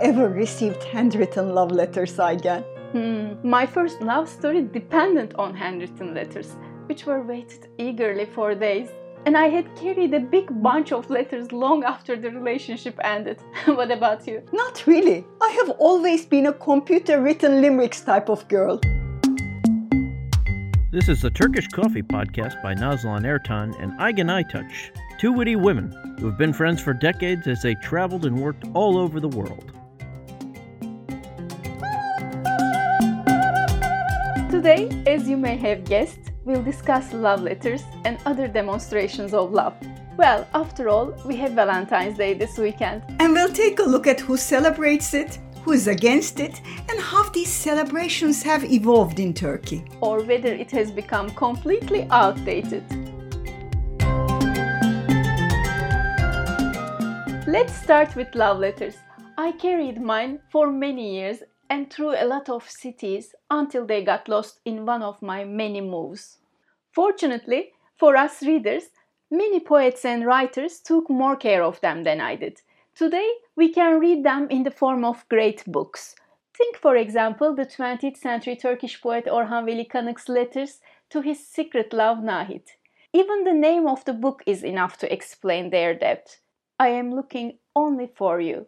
ever received handwritten love letters, Aygen? Hmm. My first love story depended on handwritten letters, which were waited eagerly for days. And I had carried a big bunch of letters long after the relationship ended. what about you? Not really. I have always been a computer written limericks type of girl. This is the Turkish Coffee Podcast by Nazlan Ertan and Aygen Aytaç, two witty women who have been friends for decades as they traveled and worked all over the world. Today, as you may have guessed, we'll discuss love letters and other demonstrations of love. Well, after all, we have Valentine's Day this weekend. And we'll take a look at who celebrates it, who is against it, and how these celebrations have evolved in Turkey. Or whether it has become completely outdated. Let's start with love letters. I carried mine for many years and through a lot of cities until they got lost in one of my many moves. Fortunately, for us readers, many poets and writers took more care of them than I did. Today, we can read them in the form of great books. Think, for example, the 20th century Turkish poet Orhan Veli Kanık's letters to his secret love Nahit. Even the name of the book is enough to explain their depth. I am looking only for you.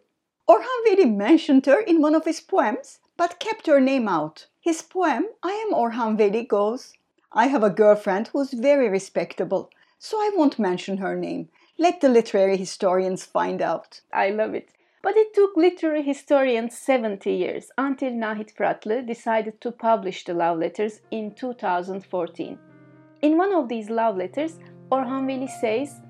Orhan mentioned her in one of his poems, but kept her name out. His poem, I Am Orhan Veli, goes I have a girlfriend who's very respectable, so I won't mention her name. Let the literary historians find out. I love it. But it took literary historians 70 years until Nahit Fıratlı decided to publish the love letters in 2014. In one of these love letters, Orhan Veli says,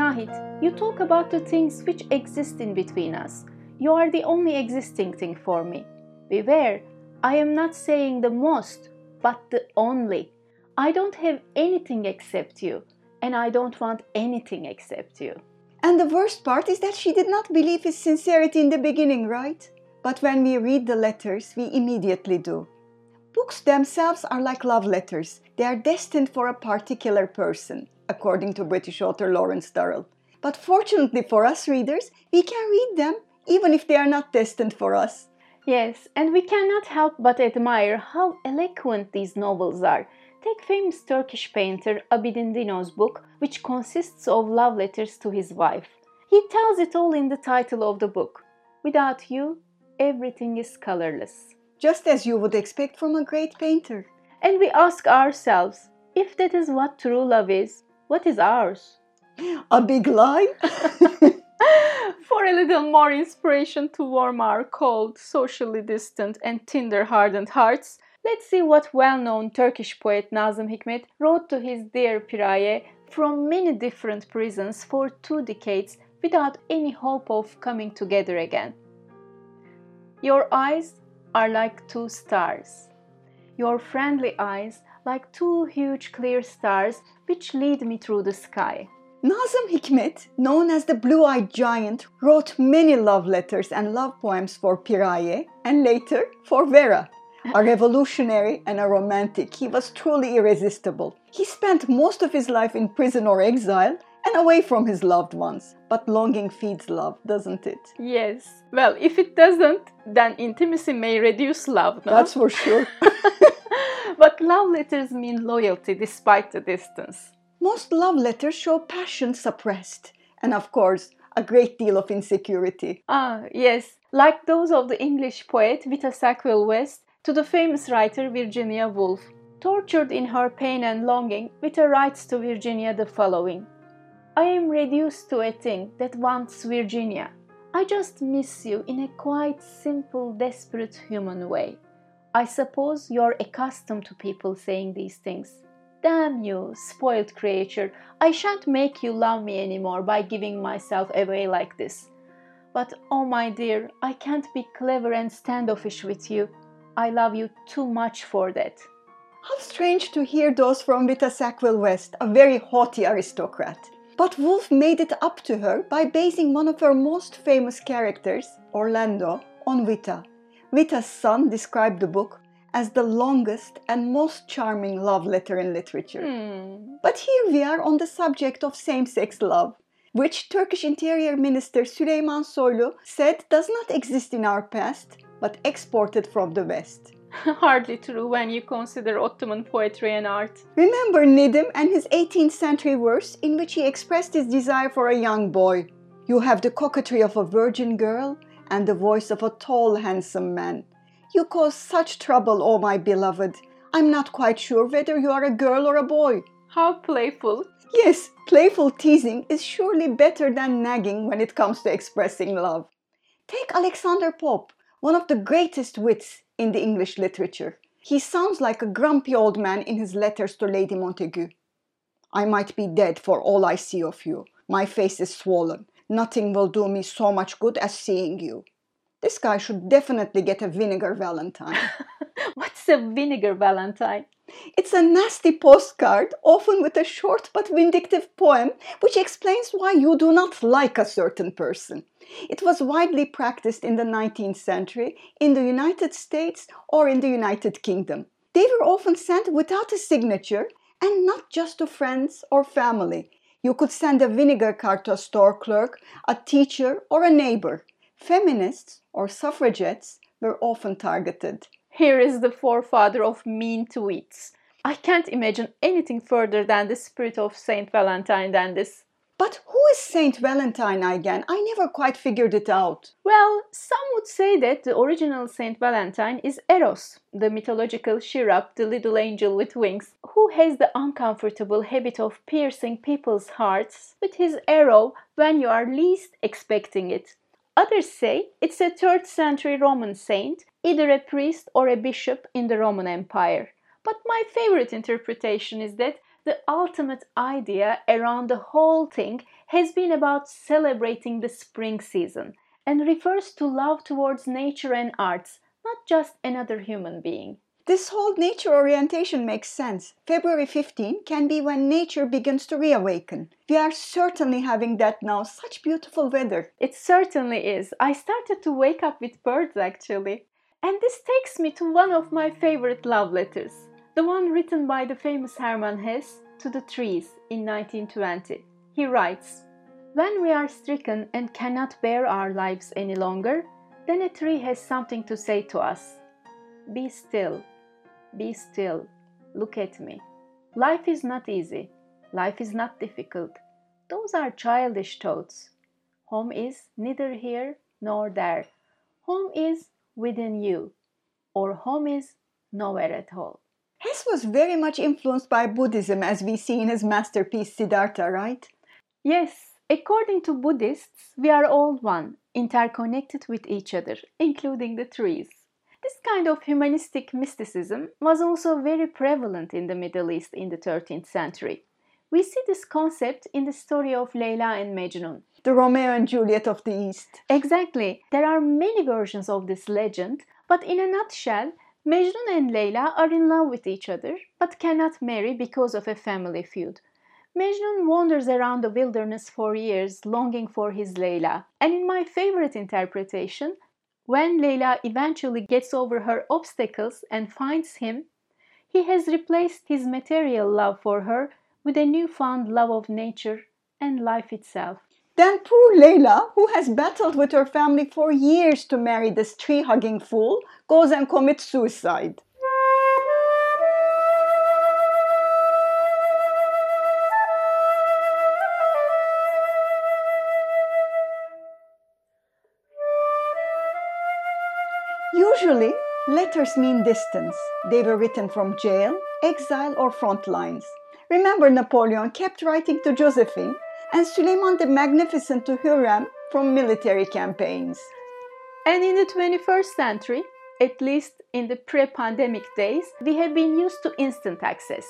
Nahit, you talk about the things which exist in between us. You are the only existing thing for me. Beware, I am not saying the most, but the only. I don't have anything except you, and I don't want anything except you. And the worst part is that she did not believe his sincerity in the beginning, right? But when we read the letters, we immediately do. Books themselves are like love letters, they are destined for a particular person according to British author Lawrence Durrell. But fortunately for us readers, we can read them even if they are not destined for us. Yes, and we cannot help but admire how eloquent these novels are. Take famous Turkish painter Abidin Dino's book, which consists of love letters to his wife. He tells it all in the title of the book. Without you, everything is colorless. Just as you would expect from a great painter. And we ask ourselves if that is what true love is, what is ours? A big lie? For a little more inspiration to warm our cold, socially distant, and Tinder hardened hearts, let's see what well known Turkish poet Nazım Hikmet wrote to his dear Piraye from many different prisons for two decades without any hope of coming together again. Your eyes are like two stars. Your friendly eyes like two huge clear stars which lead me through the sky. Nazım Hikmet, known as the Blue Eyed Giant, wrote many love letters and love poems for Piraye and later for Vera. A revolutionary and a romantic, he was truly irresistible. He spent most of his life in prison or exile and away from his loved ones. But longing feeds love, doesn't it? Yes. Well, if it doesn't, then intimacy may reduce love, no? That's for sure. but love letters mean loyalty despite the distance. Most love letters show passion suppressed, and of course, a great deal of insecurity. Ah, yes, like those of the English poet Vita Sackville West to the famous writer Virginia Woolf. Tortured in her pain and longing, Vita writes to Virginia the following I am reduced to a thing that wants Virginia. I just miss you in a quite simple, desperate human way. I suppose you're accustomed to people saying these things. Damn you, spoiled creature, I shan't make you love me anymore by giving myself away like this. But oh my dear, I can't be clever and standoffish with you. I love you too much for that. How strange to hear those from Vita Sackville West, a very haughty aristocrat. But Woolf made it up to her by basing one of her most famous characters, Orlando, on Vita. Vita's son described the book as the longest and most charming love letter in literature. Hmm. But here we are on the subject of same sex love. which Turkish Interior Minister Süleyman Soylu said does not exist in our past but exported from the West. Hardly true when you consider Ottoman poetry and art. Remember Nedim and his 18th century verse in which he expressed his desire for a young boy. You have the coquetry of a virgin girl and the voice of a tall, handsome man. You cause such trouble, oh my beloved. I'm not quite sure whether you are a girl or a boy. How playful. Yes, playful teasing is surely better than nagging when it comes to expressing love. Take Alexander Pope, one of the greatest wits in the English literature. He sounds like a grumpy old man in his letters to Lady Montagu. I might be dead for all I see of you. My face is swollen. Nothing will do me so much good as seeing you. This guy should definitely get a vinegar valentine. What's a vinegar valentine? It's a nasty postcard, often with a short but vindictive poem which explains why you do not like a certain person. It was widely practiced in the 19th century in the United States or in the United Kingdom. They were often sent without a signature and not just to friends or family. You could send a vinegar card to a store clerk, a teacher, or a neighbor. Feminists or suffragettes were often targeted. Here is the forefather of mean tweets. I can't imagine anything further than the spirit of Saint Valentine than this. But who is Saint Valentine again? I never quite figured it out. Well, some would say that the original Saint Valentine is Eros, the mythological cherub, the little angel with wings, who has the uncomfortable habit of piercing people's hearts with his arrow when you are least expecting it. Others say it's a 3rd century Roman saint, either a priest or a bishop in the Roman Empire. But my favorite interpretation is that the ultimate idea around the whole thing has been about celebrating the spring season and refers to love towards nature and arts, not just another human being. This whole nature orientation makes sense. February 15 can be when nature begins to reawaken. We are certainly having that now, such beautiful weather. It certainly is. I started to wake up with birds actually. And this takes me to one of my favorite love letters the one written by the famous Hermann Hesse to the trees in 1920. He writes, When we are stricken and cannot bear our lives any longer, then a tree has something to say to us. Be still, be still, look at me. Life is not easy, life is not difficult. Those are childish thoughts. Home is neither here nor there. Home is within you, or home is nowhere at all. Hesse was very much influenced by Buddhism, as we see in his masterpiece Siddhartha, right? Yes, according to Buddhists, we are all one, interconnected with each other, including the trees. This kind of humanistic mysticism was also very prevalent in the Middle East in the 13th century. We see this concept in the story of Layla and Majnun. The Romeo and Juliet of the East. Exactly. There are many versions of this legend, but in a nutshell, Mejnun and Leyla are in love with each other but cannot marry because of a family feud. Mejnun wanders around the wilderness for years longing for his Leyla. And in my favorite interpretation, when Leyla eventually gets over her obstacles and finds him, he has replaced his material love for her with a newfound love of nature and life itself. Then poor Layla, who has battled with her family for years to marry this tree hugging fool, goes and commits suicide. Usually, letters mean distance. They were written from jail, exile, or front lines. Remember, Napoleon kept writing to Josephine and Suleiman the Magnificent to Hürrem from military campaigns. And in the 21st century, at least in the pre pandemic days, we have been used to instant access.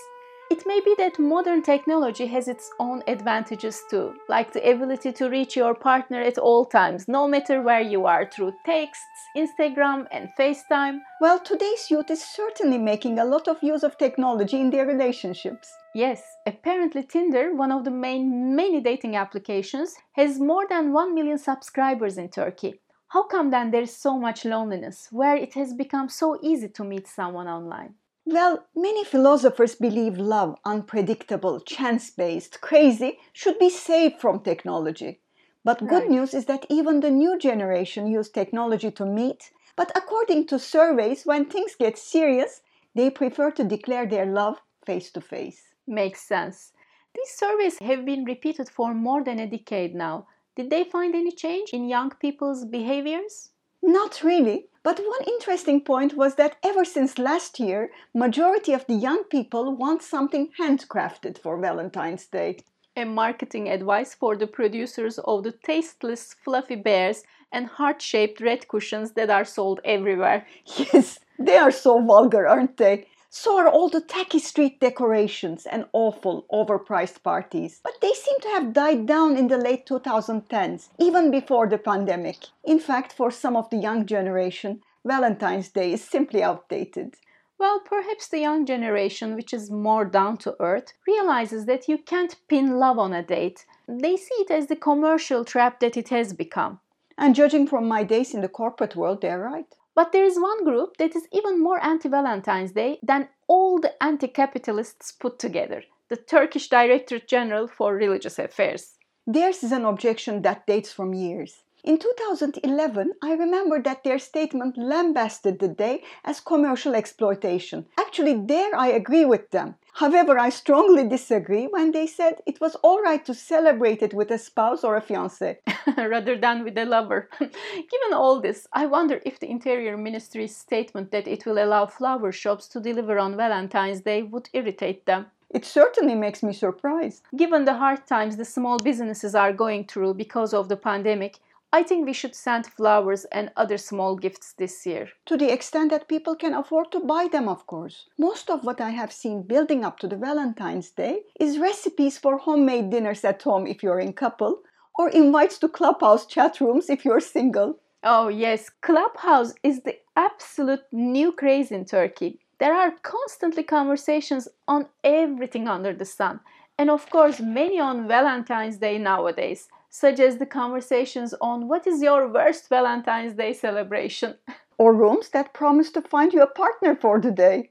It may be that modern technology has its own advantages too, like the ability to reach your partner at all times, no matter where you are, through texts, Instagram, and FaceTime. Well, today's youth is certainly making a lot of use of technology in their relationships. Yes, apparently Tinder, one of the main many dating applications, has more than 1 million subscribers in Turkey. How come then there is so much loneliness, where it has become so easy to meet someone online? Well, many philosophers believe love, unpredictable, chance based, crazy, should be saved from technology. But good Right. news is that even the new generation use technology to meet. But according to surveys, when things get serious, they prefer to declare their love face to face. Makes sense. These surveys have been repeated for more than a decade now. Did they find any change in young people's behaviors? Not really, but one interesting point was that ever since last year, majority of the young people want something handcrafted for Valentine's Day. A marketing advice for the producers of the tasteless fluffy bears and heart-shaped red cushions that are sold everywhere. Yes, they are so vulgar, aren't they? So are all the tacky street decorations and awful, overpriced parties. But they seem to have died down in the late 2010s, even before the pandemic. In fact, for some of the young generation, Valentine's Day is simply outdated. Well, perhaps the young generation, which is more down to earth, realizes that you can't pin love on a date. They see it as the commercial trap that it has become. And judging from my days in the corporate world, they're right. But there is one group that is even more anti Valentine's Day than all the anti capitalists put together the Turkish Directorate General for Religious Affairs. Theirs is an objection that dates from years. In 2011, I remember that their statement lambasted the day as commercial exploitation. Actually, there I agree with them. However, I strongly disagree when they said it was all right to celebrate it with a spouse or a fiancé. rather than with a lover. Given all this, I wonder if the Interior Ministry's statement that it will allow flower shops to deliver on Valentine's Day would irritate them. It certainly makes me surprised. Given the hard times the small businesses are going through because of the pandemic, I think we should send flowers and other small gifts this year. To the extent that people can afford to buy them, of course. Most of what I have seen building up to the Valentine's Day is recipes for homemade dinners at home if you're in couple, or invites to clubhouse chat rooms if you're single. Oh, yes, Clubhouse is the absolute new craze in Turkey. There are constantly conversations on everything under the sun, and of course, many on Valentine's Day nowadays, such as the conversations on what is your worst Valentine's Day celebration. or rooms that promise to find you a partner for the day.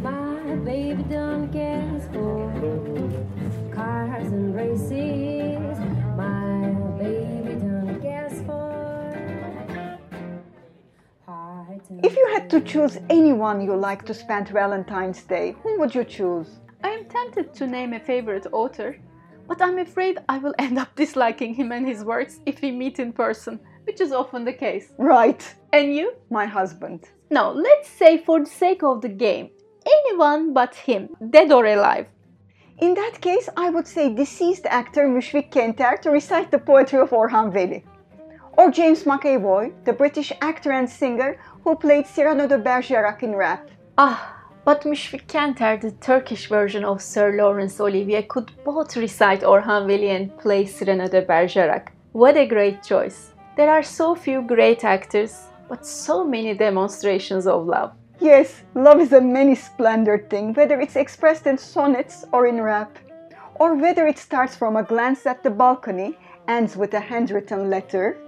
My baby done gas for cars and races. My baby done gas for heart and If you had to choose anyone you like to spend Valentine's Day, whom would you choose? Tempted to name a favorite author, but I'm afraid I will end up disliking him and his works if we meet in person, which is often the case. Right, And you? my husband. Now, let's say for the sake of the game, anyone but him, dead or alive. In that case, I would say deceased actor Müşfik Kenter to recite the poetry of Orhan Veli. Or James McAvoy, the British actor and singer who played Cyrano de Bergerac in rap. Ah, but Müşfik Kenter, the Turkish version of Sir Laurence Olivier, could both recite Orhan Veli and play Cyrano Bergerac. What a great choice. There are so few great actors, but so many demonstrations of love. Yes, love is a many splendored thing, whether it's expressed in sonnets or in rap, or whether it starts from a glance at the balcony, ends with a handwritten letter,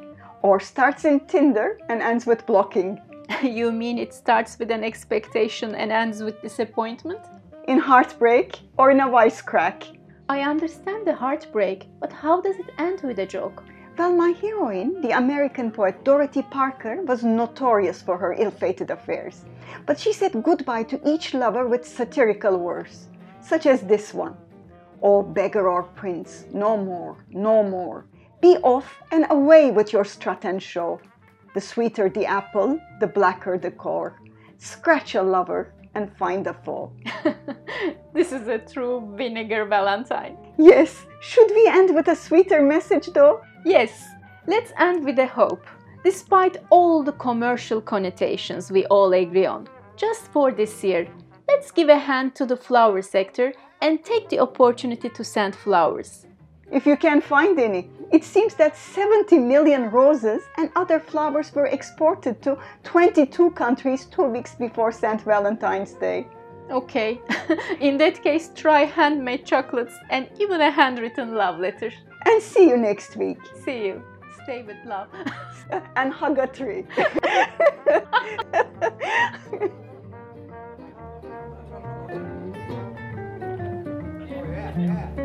or starts in Tinder and ends with blocking. you mean it starts with an expectation and ends with disappointment? In heartbreak or in a wisecrack. I understand the heartbreak, but how does it end with a joke? Well, my heroine, the American poet Dorothy Parker, was notorious for her ill fated affairs. But she said goodbye to each lover with satirical words, such as this one Oh, beggar or prince, no more, no more. Be off and away with your strut and show. The sweeter the apple, the blacker the core. Scratch a lover and find a foe. this is a true vinegar Valentine. Yes, should we end with a sweeter message though? Yes, let's end with a hope. Despite all the commercial connotations we all agree on, just for this year, let's give a hand to the flower sector and take the opportunity to send flowers. If you can find any, it seems that 70 million roses and other flowers were exported to 22 countries two weeks before St. Valentine's Day. Okay, in that case, try handmade chocolates and even a handwritten love letter. And see you next week. See you. Stay with love. and hug a tree. Oh, yeah.